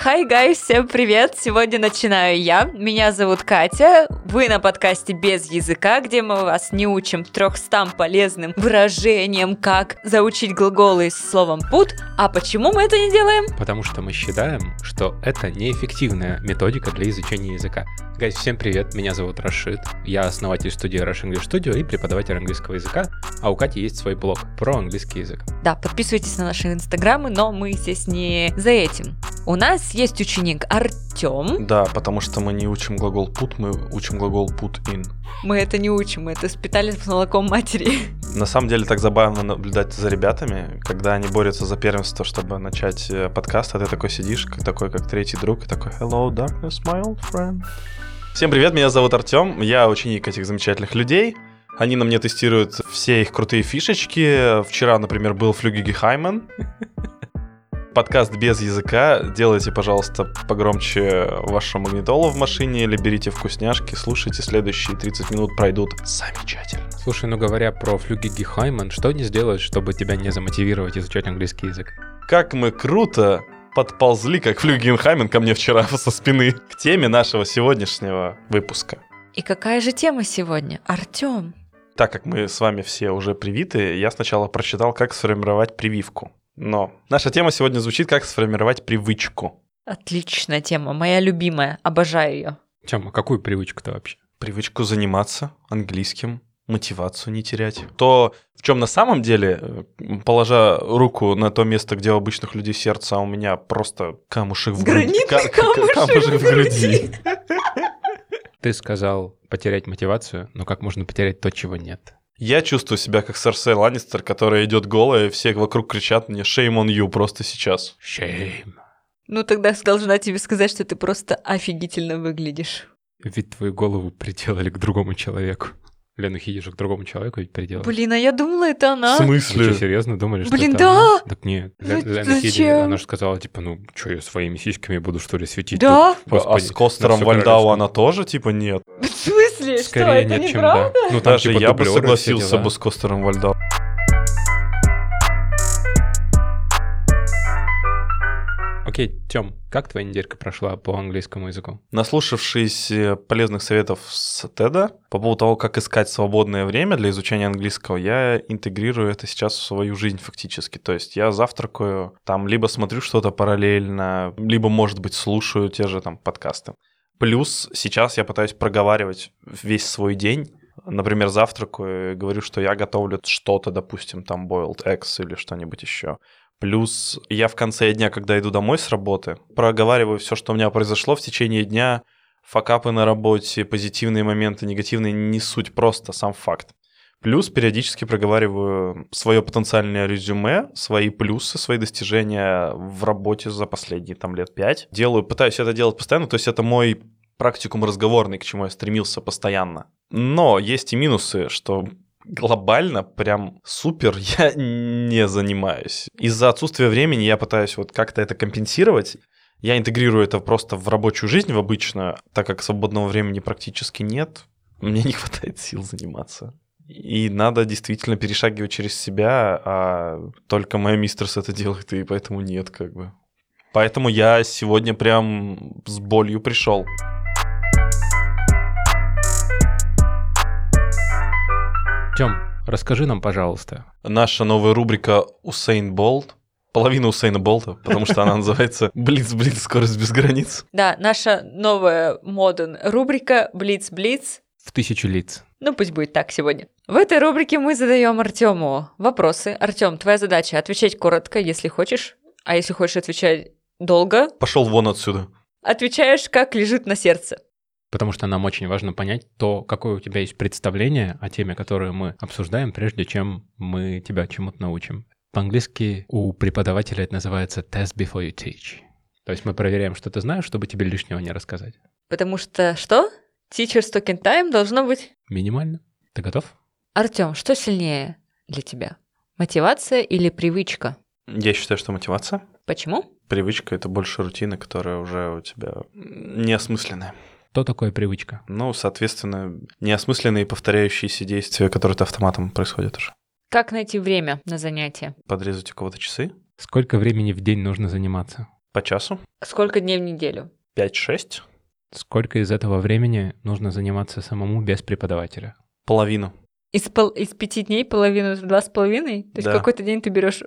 Хай, гай, всем привет! Сегодня начинаю я. Меня зовут Катя. Вы на подкасте «Без языка», где мы вас не учим 300 полезным выражениям, как заучить глаголы с словом «put». А почему мы это не делаем? Потому что мы считаем, что это неэффективная методика для изучения языка. Гайс, всем привет, меня зовут Рашид. Я основатель студии Rush English Studio и преподаватель английского языка, а у Кати есть свой блог про английский язык. Да, подписывайтесь на наши инстаграмы, но мы здесь не за этим. У нас есть ученик Артем. Да, потому что мы не учим глагол put, мы учим глагол put in. Мы это не учим, мы это спитали с молоком матери. На самом деле так забавно наблюдать за ребятами, когда они борются за первенство, чтобы начать э, подкаст, а ты такой сидишь, такой, как третий друг, и такой «Hello, darkness, my old friend». Всем привет, меня зовут Артем, я ученик этих замечательных людей. Они на мне тестируют все их крутые фишечки. Вчера, например, был Флюгиги Хайман. Подкаст без языка. Делайте, пожалуйста, погромче вашу магнитолу в машине или берите вкусняшки, слушайте. Следующие 30 минут пройдут замечательно. Слушай, ну говоря про флюги Гихайман, что не сделать, чтобы тебя не замотивировать изучать английский язык? Как мы круто подползли, как Флюгенхаймен ко мне вчера со спины, к теме нашего сегодняшнего выпуска. И какая же тема сегодня? Артем. Так как мы с вами все уже привиты, я сначала прочитал, как сформировать прививку. Но наша тема сегодня звучит, как сформировать привычку. Отличная тема, моя любимая, обожаю ее. Тема, какую привычку-то вообще? Привычку заниматься английским, мотивацию не терять. То, в чем на самом деле, э, положа руку на то место, где у обычных людей сердце, а у меня просто камушек в груди. Гранитный камушек в груди. Ты сказал потерять мотивацию, но как можно потерять то, чего нет? Я чувствую себя как Серсей Ланнистер, которая идет голая, и все вокруг кричат мне «Shame on you» просто сейчас. Shame. Ну тогда должна тебе сказать, что ты просто офигительно выглядишь. Ведь твою голову приделали к другому человеку. Лену Хидишу к другому человеку приделали. Блин, а я думала, это она. В смысле? что, серьезно думали, что Блин, это да! она? Так нет. Лен- Лена Хиди, зачем? она же сказала, типа, ну, что я своими сиськами буду, что ли, светить? Да? тут? Господи, а с Костером на всё Вальдау она тоже, типа, нет? В смысле? Скорее что, это нет, чем неправда? да. Ну, там, Даже типа, я бы согласился бы с Костером Вальдау. Окей, Тём, как твоя неделька прошла по английскому языку? Наслушавшись э, полезных советов с Теда по поводу того, как искать свободное время для изучения английского, я интегрирую это сейчас в свою жизнь фактически. То есть я завтракаю, там либо смотрю что-то параллельно, либо, может быть, слушаю те же там подкасты. Плюс сейчас я пытаюсь проговаривать весь свой день. Например, завтракаю говорю, что я готовлю что-то, допустим, там boiled eggs или что-нибудь еще. Плюс я в конце дня, когда иду домой с работы, проговариваю все, что у меня произошло в течение дня, факапы на работе, позитивные моменты, негативные, не суть, просто сам факт. Плюс периодически проговариваю свое потенциальное резюме, свои плюсы, свои достижения в работе за последние там лет пять. Делаю, пытаюсь это делать постоянно, то есть это мой практикум разговорный, к чему я стремился постоянно. Но есть и минусы, что глобально прям супер я не занимаюсь. Из-за отсутствия времени я пытаюсь вот как-то это компенсировать. Я интегрирую это просто в рабочую жизнь, в обычную, так как свободного времени практически нет. Мне не хватает сил заниматься. И надо действительно перешагивать через себя, а только моя мистерс это делает, и поэтому нет, как бы. Поэтому я сегодня прям с болью пришел. Тём, расскажи нам, пожалуйста, Наша новая рубрика «Усейн Болт». Половина Усейна Болта, потому что она называется «Блиц-блиц. Скорость без границ». Да, наша новая моден рубрика Блиц-Блиц. в тысячу лиц. Ну, пусть будет так сегодня. В этой рубрике мы задаем Артему вопросы. Артем, твоя задача отвечать коротко, если хочешь. А если хочешь отвечать долго, Пошел вон отсюда. отвечаешь, как лежит на сердце. Потому что нам очень важно понять то, какое у тебя есть представление о теме, которую мы обсуждаем, прежде чем мы тебя чему-то научим. По-английски у преподавателя это называется test before you teach. То есть мы проверяем, что ты знаешь, чтобы тебе лишнего не рассказать. Потому что что? Teacher's talking time должно быть... Минимально. Ты готов? Артем, что сильнее для тебя? Мотивация или привычка? Я считаю, что мотивация. Почему? Привычка — это больше рутина, которая уже у тебя неосмысленная. Что такое привычка? Ну, соответственно, неосмысленные повторяющиеся действия, которые автоматом происходят уже. Как найти время на занятия? Подрезать у кого-то часы. Сколько времени в день нужно заниматься? По часу? Сколько дней в неделю? 5-6? Сколько из этого времени нужно заниматься самому без преподавателя? Половину. Из, пол... из пяти дней половину два с половиной? То есть Да. какой-то день ты берешь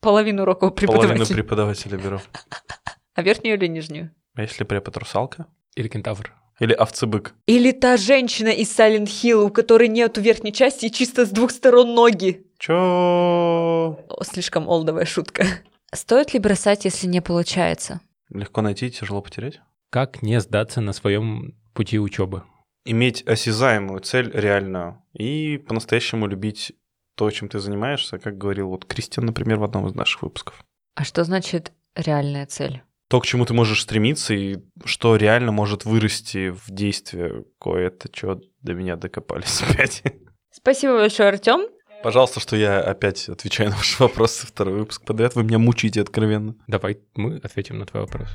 половину уроков у Половину преподавателя. преподавателя беру. А верхнюю или нижнюю? А если препод русалка? Или кентавр? Или овцебык? Или та женщина из Silent Hill, у которой нету верхней части и чисто с двух сторон ноги. Чё? О, слишком олдовая шутка. Стоит ли бросать, если не получается? Легко найти, тяжело потерять? Как не сдаться на своем пути учебы? Иметь осязаемую цель реальную и по-настоящему любить то, чем ты занимаешься, как говорил вот Кристиан, например, в одном из наших выпусков. А что значит реальная цель? То, к чему ты можешь стремиться и что реально может вырасти в действие кое-то, что до меня докопались опять. Спасибо большое, Артем. Пожалуйста, что я опять отвечаю на ваши вопросы второй выпуск подряд. Вы меня мучаете откровенно. Давай мы ответим на твой вопрос.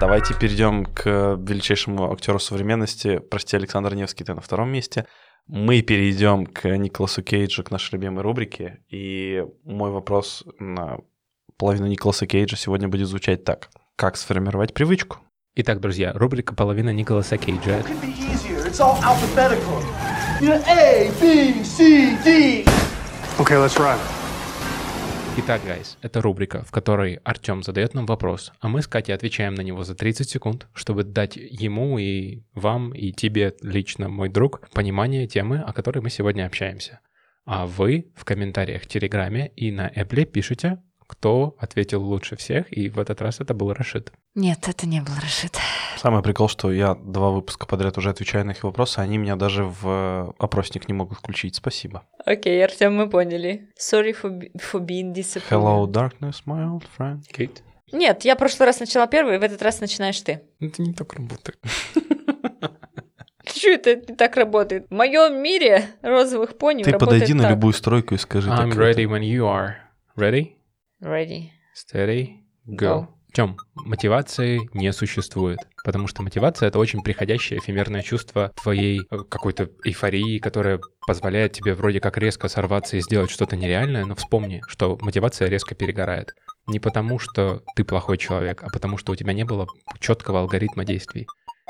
Давайте перейдем к величайшему актеру современности. Прости, Александр Невский, ты на втором месте. Мы перейдем к Николасу Кейджу, к нашей любимой рубрике. И мой вопрос на половину Николаса Кейджа сегодня будет звучать так. Как сформировать привычку? Итак, друзья, рубрика «Половина Николаса Кейджа». Okay, let's run. Итак, guys, это рубрика, в которой Артем задает нам вопрос, а мы с Катей отвечаем на него за 30 секунд, чтобы дать ему и вам, и тебе лично, мой друг, понимание темы, о которой мы сегодня общаемся. А вы в комментариях в Телеграме и на Apple пишите, кто ответил лучше всех, и в этот раз это был Рашид. Нет, это не был Рашид. Самый прикол, что я два выпуска подряд уже отвечаю на их вопросы, а они меня даже в опросник не могут включить. Спасибо. Окей, Артем, мы поняли. Sorry for, for being disappointed. Hello, darkness, my old friend. Кейт? Нет, я в прошлый раз начала первый, в этот раз начинаешь ты. Это не так работает. Чё это не так работает? В моем мире розовых пони Ты работает подойди на любую стройку и скажи I'm так. ready when you are. Ready? Ready. Steady, go. Go. Тем, мотивации не существует, потому что мотивация — это очень приходящее эфемерное чувство твоей э, какой-то эйфории, которая позволяет тебе вроде как резко сорваться и сделать что-то нереальное, но вспомни, что мотивация резко перегорает. Не потому, что ты плохой человек, а потому, что у тебя не было четкого алгоритма действий.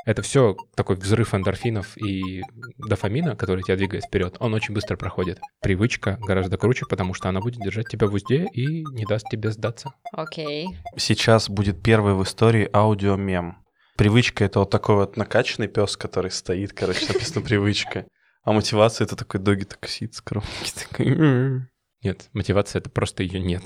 Это все такой взрыв эндорфинов и дофамина, который тебя двигает вперед, он очень быстро проходит. Привычка гораздо круче, потому что она будет держать тебя в узде и не даст тебе сдаться. Окей. Сейчас будет первый в истории аудиомем. Привычка — это вот такой вот накачанный пес, который стоит, короче, написано «привычка». А мотивация — это такой doggy так сидит с коробки, такой... Нет, мотивация это просто ее нет.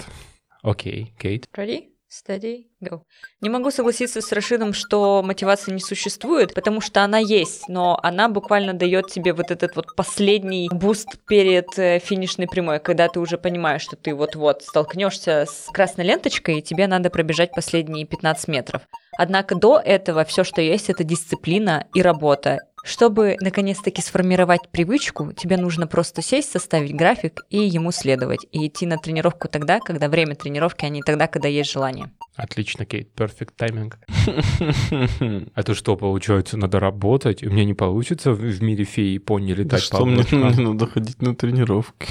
Окей, Кейт. Ready? Steady, go. Не могу согласиться с Рашидом, что мотивации не существует, потому что она есть, но она буквально дает тебе вот этот вот последний boost перед э, финишной прямой, когда ты уже понимаешь, что ты вот-вот столкнешься с красной ленточкой, и тебе надо пробежать последние 15 метров. Однако до этого все, что есть, это дисциплина и работа. Чтобы наконец-таки сформировать привычку, тебе нужно просто сесть, составить график и ему следовать. И идти на тренировку тогда, когда время тренировки, а не тогда, когда есть желание. Отлично, Кейт, perfect тайминг. Это что, получается, надо работать? У меня не получится в мире феи пони Да летать по что мне надо ходить на тренировки?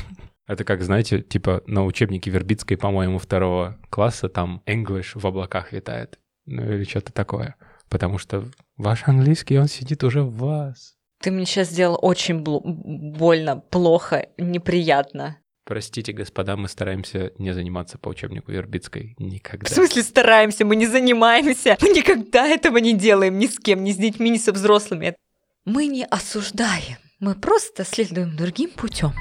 Это как, знаете, типа на учебнике Вербицкой, по-моему, второго класса, там English в облаках летает. Ну или что-то такое. Потому что ваш английский, он сидит уже в вас. Ты мне сейчас сделал очень бл- больно, плохо, неприятно. Простите, господа, мы стараемся не заниматься по учебнику Вербицкой никогда. В смысле стараемся, мы не занимаемся, мы никогда этого не делаем ни с кем, ни с детьми, ни со взрослыми. Мы не осуждаем, мы просто следуем другим путем.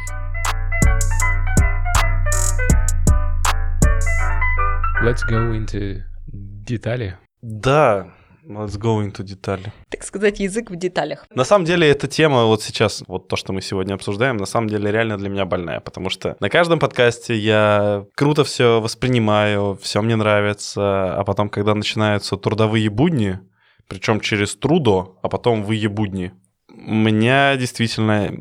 Let's go into детали. Да, let's go into детали. Так сказать, язык в деталях. На самом деле эта тема вот сейчас, вот то, что мы сегодня обсуждаем, на самом деле реально для меня больная, потому что на каждом подкасте я круто все воспринимаю, все мне нравится, а потом, когда начинаются трудовые будни, причем через трудо, а потом вы будни, меня действительно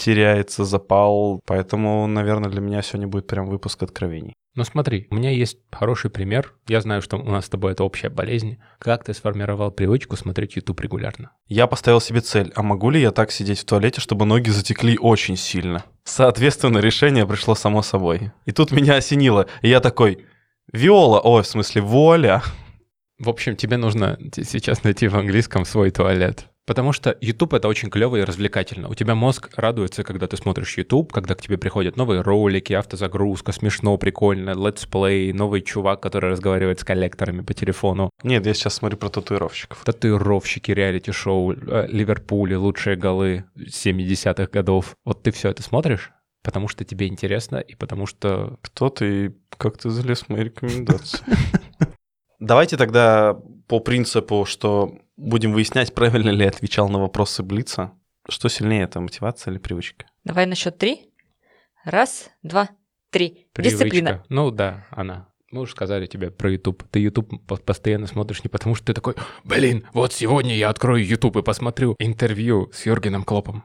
теряется запал. Поэтому, наверное, для меня сегодня будет прям выпуск откровений. Ну смотри, у меня есть хороший пример. Я знаю, что у нас с тобой это общая болезнь. Как ты сформировал привычку смотреть YouTube регулярно? Я поставил себе цель, а могу ли я так сидеть в туалете, чтобы ноги затекли очень сильно? Соответственно, решение пришло само собой. И тут меня осенило, и я такой, Виола, ой, в смысле, воля. В общем, тебе нужно сейчас найти в английском свой туалет. Потому что YouTube это очень клево и развлекательно. У тебя мозг радуется, когда ты смотришь YouTube, когда к тебе приходят новые ролики, автозагрузка, смешно, прикольно, летсплей, новый чувак, который разговаривает с коллекторами по телефону. Нет, я сейчас смотрю про татуировщиков. Татуировщики, реалити-шоу, э, Ливерпуле, лучшие голы 70-х годов. Вот ты все это смотришь? Потому что тебе интересно и потому что... Кто ты и как ты залез в мои рекомендации? Давайте тогда по принципу, что будем выяснять, правильно ли отвечал на вопросы Блица. Что сильнее, это мотивация или привычка? Давай на счет три. Раз, два, три. Привычка. Дисциплина. Ну да, она. Мы уже сказали тебе про YouTube. Ты YouTube по- постоянно смотришь не потому, что ты такой, блин, вот сегодня я открою YouTube и посмотрю интервью с Йоргеном Клопом.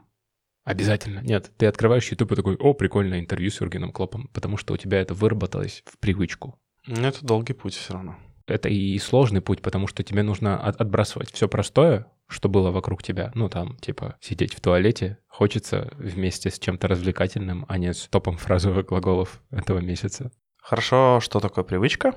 Обязательно. Нет, ты открываешь YouTube и такой, о, прикольное интервью с Йоргеном Клопом, потому что у тебя это выработалось в привычку. Ну, Это долгий путь все равно. Это и сложный путь, потому что тебе нужно от- отбрасывать все простое, что было вокруг тебя. Ну, там, типа, сидеть в туалете. Хочется вместе с чем-то развлекательным, а не с топом фразовых глаголов этого месяца. Хорошо, что такое привычка?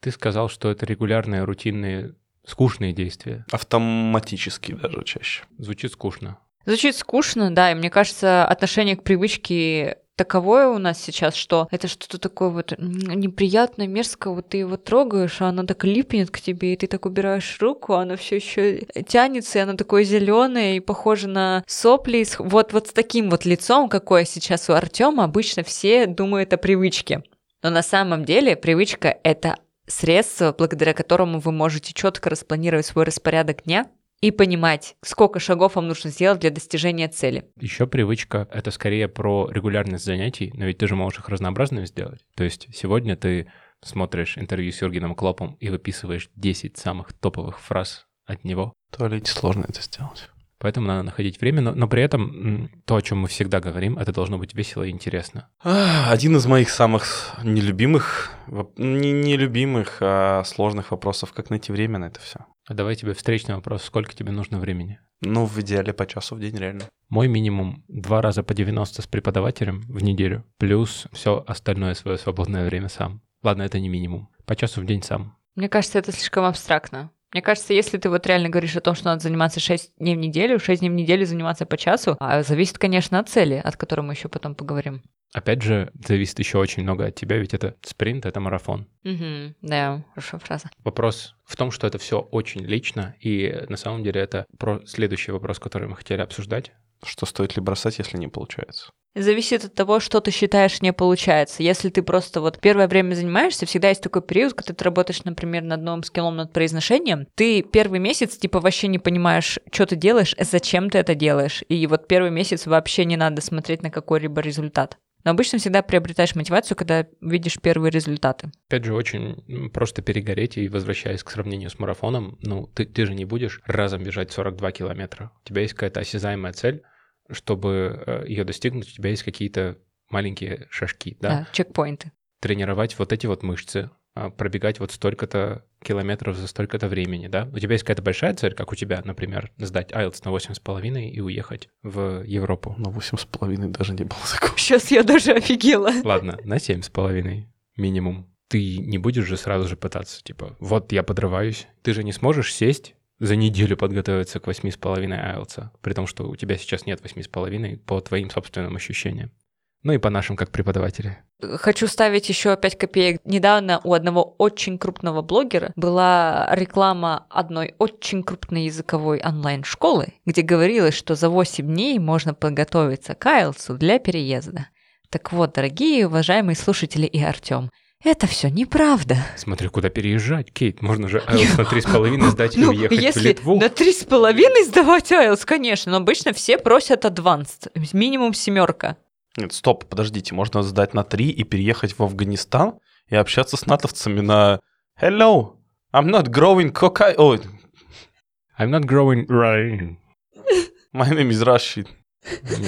Ты сказал, что это регулярные, рутинные, скучные действия. Автоматически даже чаще. Звучит скучно. Звучит скучно, да, и мне кажется, отношение к привычке таковое у нас сейчас, что это что-то такое вот неприятное, мерзкое, вот ты его трогаешь, а оно так липнет к тебе, и ты так убираешь руку, а оно все еще тянется, и оно такое зеленое и похоже на сопли. Вот, вот с таким вот лицом, какое сейчас у Артема, обычно все думают о привычке. Но на самом деле привычка — это средство, благодаря которому вы можете четко распланировать свой распорядок дня и понимать, сколько шагов вам нужно сделать для достижения цели. Еще привычка — это скорее про регулярность занятий, но ведь ты же можешь их разнообразными сделать. То есть сегодня ты смотришь интервью с Юргеном Клопом и выписываешь 10 самых топовых фраз от него. В туалете сложно это сделать. Поэтому надо находить время, но, но при этом то, о чем мы всегда говорим, это должно быть весело и интересно. Один из моих самых нелюбимых, не нелюбимых, а сложных вопросов, как найти время на это все. А давай тебе встречный вопрос, сколько тебе нужно времени? Ну, в идеале по часу в день, реально. Мой минимум два раза по 90 с преподавателем в неделю, плюс все остальное свое свободное время сам. Ладно, это не минимум. По часу в день сам. Мне кажется, это слишком абстрактно. Мне кажется, если ты вот реально говоришь о том, что надо заниматься 6 дней в неделю, 6 дней в неделю заниматься по часу, а зависит, конечно, от цели, от которой мы еще потом поговорим. Опять же, зависит еще очень много от тебя, ведь это спринт, это марафон. Угу, да, хорошая фраза. Вопрос в том, что это все очень лично, и на самом деле это про следующий вопрос, который мы хотели обсуждать. Что стоит ли бросать, если не получается? Зависит от того, что ты считаешь не получается. Если ты просто вот первое время занимаешься, всегда есть такой период, когда ты работаешь, например, над новым скиллом, над произношением, ты первый месяц типа вообще не понимаешь, что ты делаешь, зачем ты это делаешь. И вот первый месяц вообще не надо смотреть на какой-либо результат. Но обычно всегда приобретаешь мотивацию, когда видишь первые результаты. Опять же, очень просто перегореть и возвращаясь к сравнению с марафоном, ну, ты, ты же не будешь разом бежать 42 километра. У тебя есть какая-то осязаемая цель, чтобы ее достигнуть, у тебя есть какие-то маленькие шажки, да? Да, чекпоинты. Тренировать вот эти вот мышцы, а, пробегать вот столько-то километров за столько-то времени, да? У тебя есть какая-то большая цель, как у тебя, например, сдать IELTS на 8,5 и уехать в Европу. На восемь с половиной даже не было такого. Сейчас я даже офигела. Ладно, на 7,5 минимум. Ты не будешь же сразу же пытаться, типа, вот я подрываюсь. Ты же не сможешь сесть за неделю подготовиться к 8,5 IELTS, при том, что у тебя сейчас нет 8,5 по твоим собственным ощущениям. Ну и по нашим как преподаватели. Хочу ставить еще 5 копеек. Недавно у одного очень крупного блогера была реклама одной очень крупной языковой онлайн-школы, где говорилось, что за 8 дней можно подготовиться к IELTS для переезда. Так вот, дорогие уважаемые слушатели и Артем, это все неправда. Смотри, куда переезжать, Кейт. Можно же IELTS на 3,5 сдать и уехать в Ну, если Литву. на три с половиной сдавать IELTS, конечно, но обычно все просят advanced, минимум семерка. Нет, стоп, подождите, можно сдать на три и переехать в Афганистан и общаться с натовцами на Hello, I'm not growing cocaine. Ой, I'm not growing right. my name is Rashid.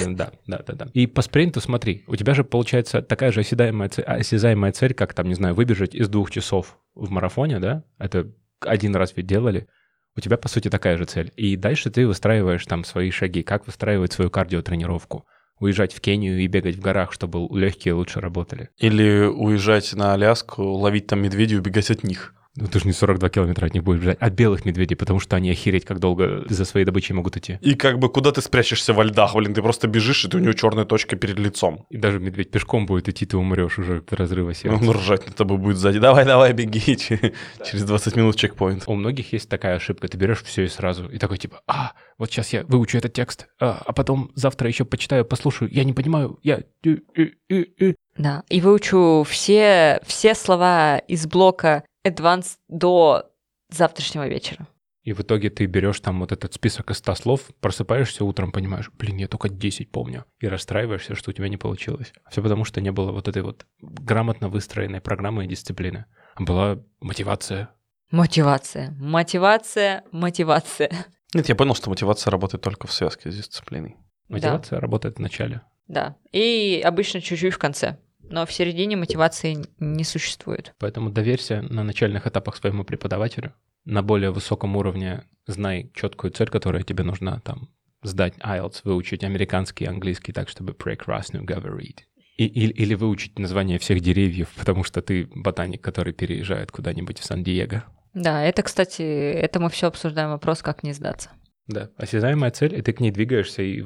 Да, да, да, да. И по спринту смотри, у тебя же получается такая же осязаемая цель, осязаемая цель, как там, не знаю, выбежать из двух часов в марафоне, да? Это один раз ведь делали. У тебя, по сути, такая же цель. И дальше ты выстраиваешь там свои шаги, как выстраивать свою кардиотренировку. Уезжать в Кению и бегать в горах, чтобы легкие лучше работали. Или уезжать на Аляску, ловить там медведей, убегать от них. Ну, ты же не 42 километра от них будешь бежать. От белых медведей, потому что они охереть, как долго за своей добычей могут идти. И как бы куда ты спрячешься во льдах, блин, ты просто бежишь, и ты у него черная точка перед лицом. И даже медведь пешком будет идти, ты умрешь уже от разрыва сердца. Он ржать над тобой будет сзади. Давай, давай, беги. Через 20 минут чекпоинт. У многих есть такая ошибка. Ты берешь все и сразу. И такой типа, а, вот сейчас я выучу этот текст, а, а потом завтра еще почитаю, послушаю. Я не понимаю, я... э, э, э, э». Да, и выучу все, все слова из блока Advanced до завтрашнего вечера. И в итоге ты берешь там вот этот список из 100 слов, просыпаешься утром, понимаешь, блин, я только 10 помню. И расстраиваешься, что у тебя не получилось. Все потому, что не было вот этой вот грамотно выстроенной программы и дисциплины. А Была мотивация. Мотивация, мотивация, мотивация. Нет, я понял, что мотивация работает только в связке с дисциплиной. Мотивация работает в начале. Да, и обычно чуть-чуть в конце. Но в середине мотивации не существует. Поэтому доверься на начальных этапах своему преподавателю. На более высоком уровне знай четкую цель, которая тебе нужна. Там сдать IELTS, выучить американский и английский так, чтобы прекрасно говорить. И, или, или выучить название всех деревьев, потому что ты ботаник, который переезжает куда-нибудь в Сан-Диего. Да, это, кстати, это мы все обсуждаем вопрос, как не сдаться. Да, осязаемая цель, и ты к ней двигаешься и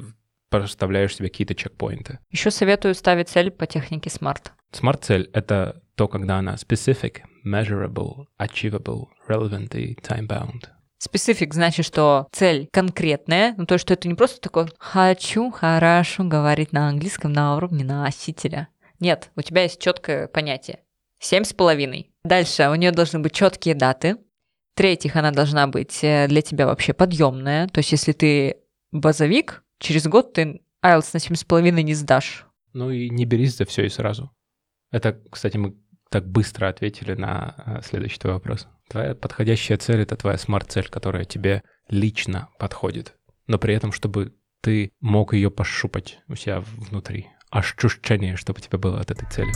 проставляешь себе какие-то чекпоинты. Еще советую ставить цель по технике SMART. Смарт-цель — это то, когда она specific, measurable, achievable, relevant и time-bound. Специфик значит, что цель конкретная, ну то, что это не просто такое «хочу хорошо говорить на английском на уровне носителя». Нет, у тебя есть четкое понятие. Семь с половиной. Дальше у нее должны быть четкие даты. В-третьих, она должна быть э, для тебя вообще подъемная. То есть, если ты базовик, через год ты IELTS на семь с половиной не сдашь. Ну и не берись за все и сразу. Это, кстати, мы так быстро ответили на э, следующий твой вопрос. Твоя подходящая цель — это твоя смарт-цель, которая тебе лично подходит. Но при этом, чтобы ты мог ее пощупать у себя внутри. Ощущение, чтобы у тебя было от этой цели.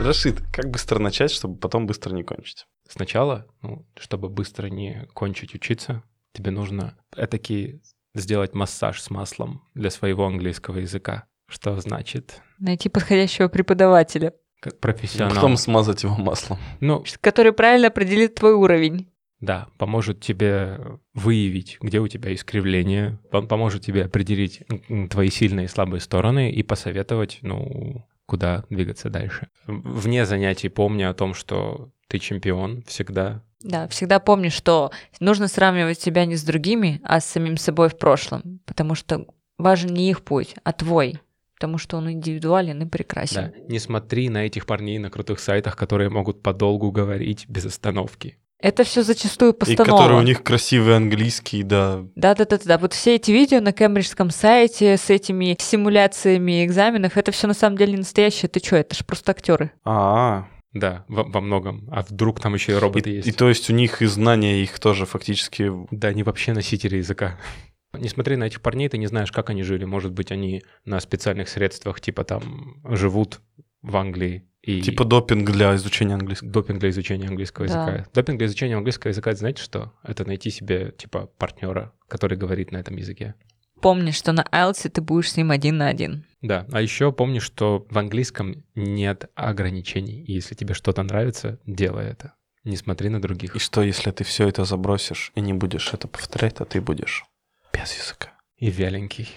Рашид, как быстро начать, чтобы потом быстро не кончить? Сначала, ну, чтобы быстро не кончить учиться, тебе нужно этаки сделать массаж с маслом для своего английского языка. Что значит? Найти подходящего преподавателя, Как профессионал. Потом смазать его маслом. Ну, который правильно определит твой уровень. Да, поможет тебе выявить, где у тебя искривление, пом- поможет тебе определить твои сильные и слабые стороны и посоветовать, ну, куда двигаться дальше. Вне занятий помни о том, что ты чемпион всегда. Да, всегда помни, что нужно сравнивать себя не с другими, а с самим собой в прошлом, потому что важен не их путь, а твой, потому что он индивидуален и прекрасен. Да. Не смотри на этих парней на крутых сайтах, которые могут подолгу говорить без остановки. Это все зачастую И постанова. который у них красивый английский, да. Да, да, да, да. Вот все эти видео на кембриджском сайте с этими симуляциями экзаменов, это все на самом деле не настоящее. Ты что, это же просто актеры. А, Да, во, во многом. А вдруг там еще и и, роботы есть? и то есть у них и знания их тоже фактически... Да, они вообще носители языка. Не смотри на этих парней, ты не знаешь, как они жили. Может быть, они на специальных средствах, типа там, живут в Англии. И Типа допинг для изучения английского. допинг для изучения английского Да. языка. Допинг для изучения английского языка, это знаете что? Это найти себе, типа, партнера, который говорит на этом языке. Помни, что на IELTS ты будешь с ним один на один. Да, а еще помни, что в английском нет ограничений. И если тебе что-то нравится, делай это. Не смотри на других. И что, если ты все это забросишь и не будешь это повторять, то ты будешь без языка. И вяленький.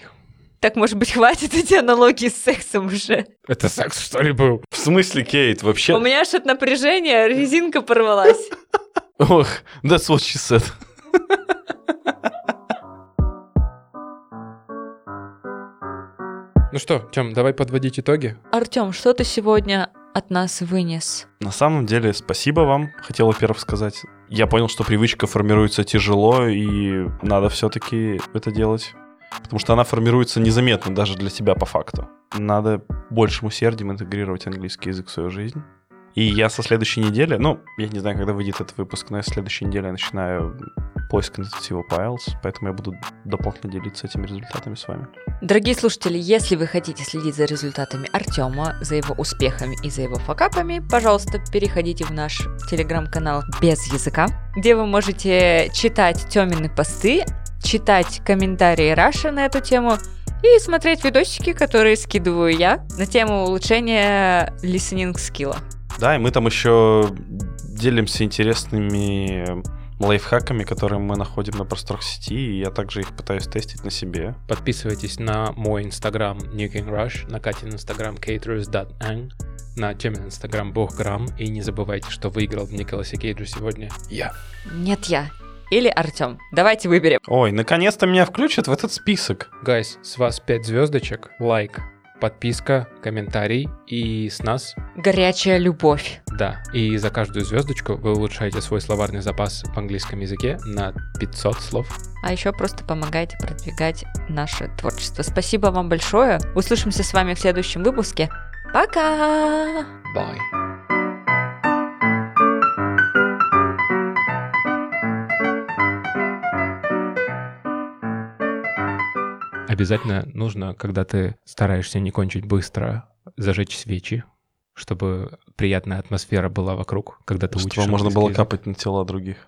Так, может быть, хватит эти аналогии с сексом уже? Это секс, что ли, был? В смысле, Кейт, вообще? У меня аж от напряжения резинка порвалась. Ох, that's what she said. Ну что, Тём, давай подводить итоги. Артем, что ты сегодня от нас вынес? На самом деле, спасибо вам, хотел, во-первых, сказать. Я понял, что привычка формируется тяжело, и надо все-таки это делать. Потому что она формируется незаметно даже для себя по факту. Надо большим усердием интегрировать английский язык в свою жизнь. И я со следующей недели, ну, я не знаю, когда выйдет этот выпуск, но я с следующей недели начинаю поиск Intensivo Piles, поэтому я буду дополнительно делиться этими результатами с вами. Дорогие слушатели, если вы хотите следить за результатами Артема, за его успехами и за его факапами, пожалуйста, переходите в наш телеграм-канал без языка, где вы можете читать Тёмины посты, читать комментарии Раши на эту тему и смотреть видосики, которые скидываю я на тему улучшения listening скилла. Да, и мы там еще делимся интересными лайфхаками, которые мы находим на просторах сети, и я также их пытаюсь тестить на себе. Подписывайтесь на мой инстаграм Nuking Rush, на Катин инстаграм caterers.ang, на Тёмин инстаграм Богграм, и не забывайте, что выиграл в Николасе Кейджу сегодня я. Нет, я. Или Артем. Давайте выберем. Ой, наконец-то меня включат в этот список. Guys, с вас 5 звездочек, лайк, подписка, комментарий, и с нас Горячая любовь. Да, и за каждую звездочку вы улучшаете свой словарный запас в английском языке на 500 слов. А еще просто помогайте продвигать наше творчество. Спасибо вам большое. Услышимся с вами в следующем выпуске. Пока! Bye. Обязательно нужно, когда ты стараешься не кончить быстро, зажечь свечи, чтобы приятная атмосфера была вокруг, когда ты учишь Чтобы можно было капать на тела других.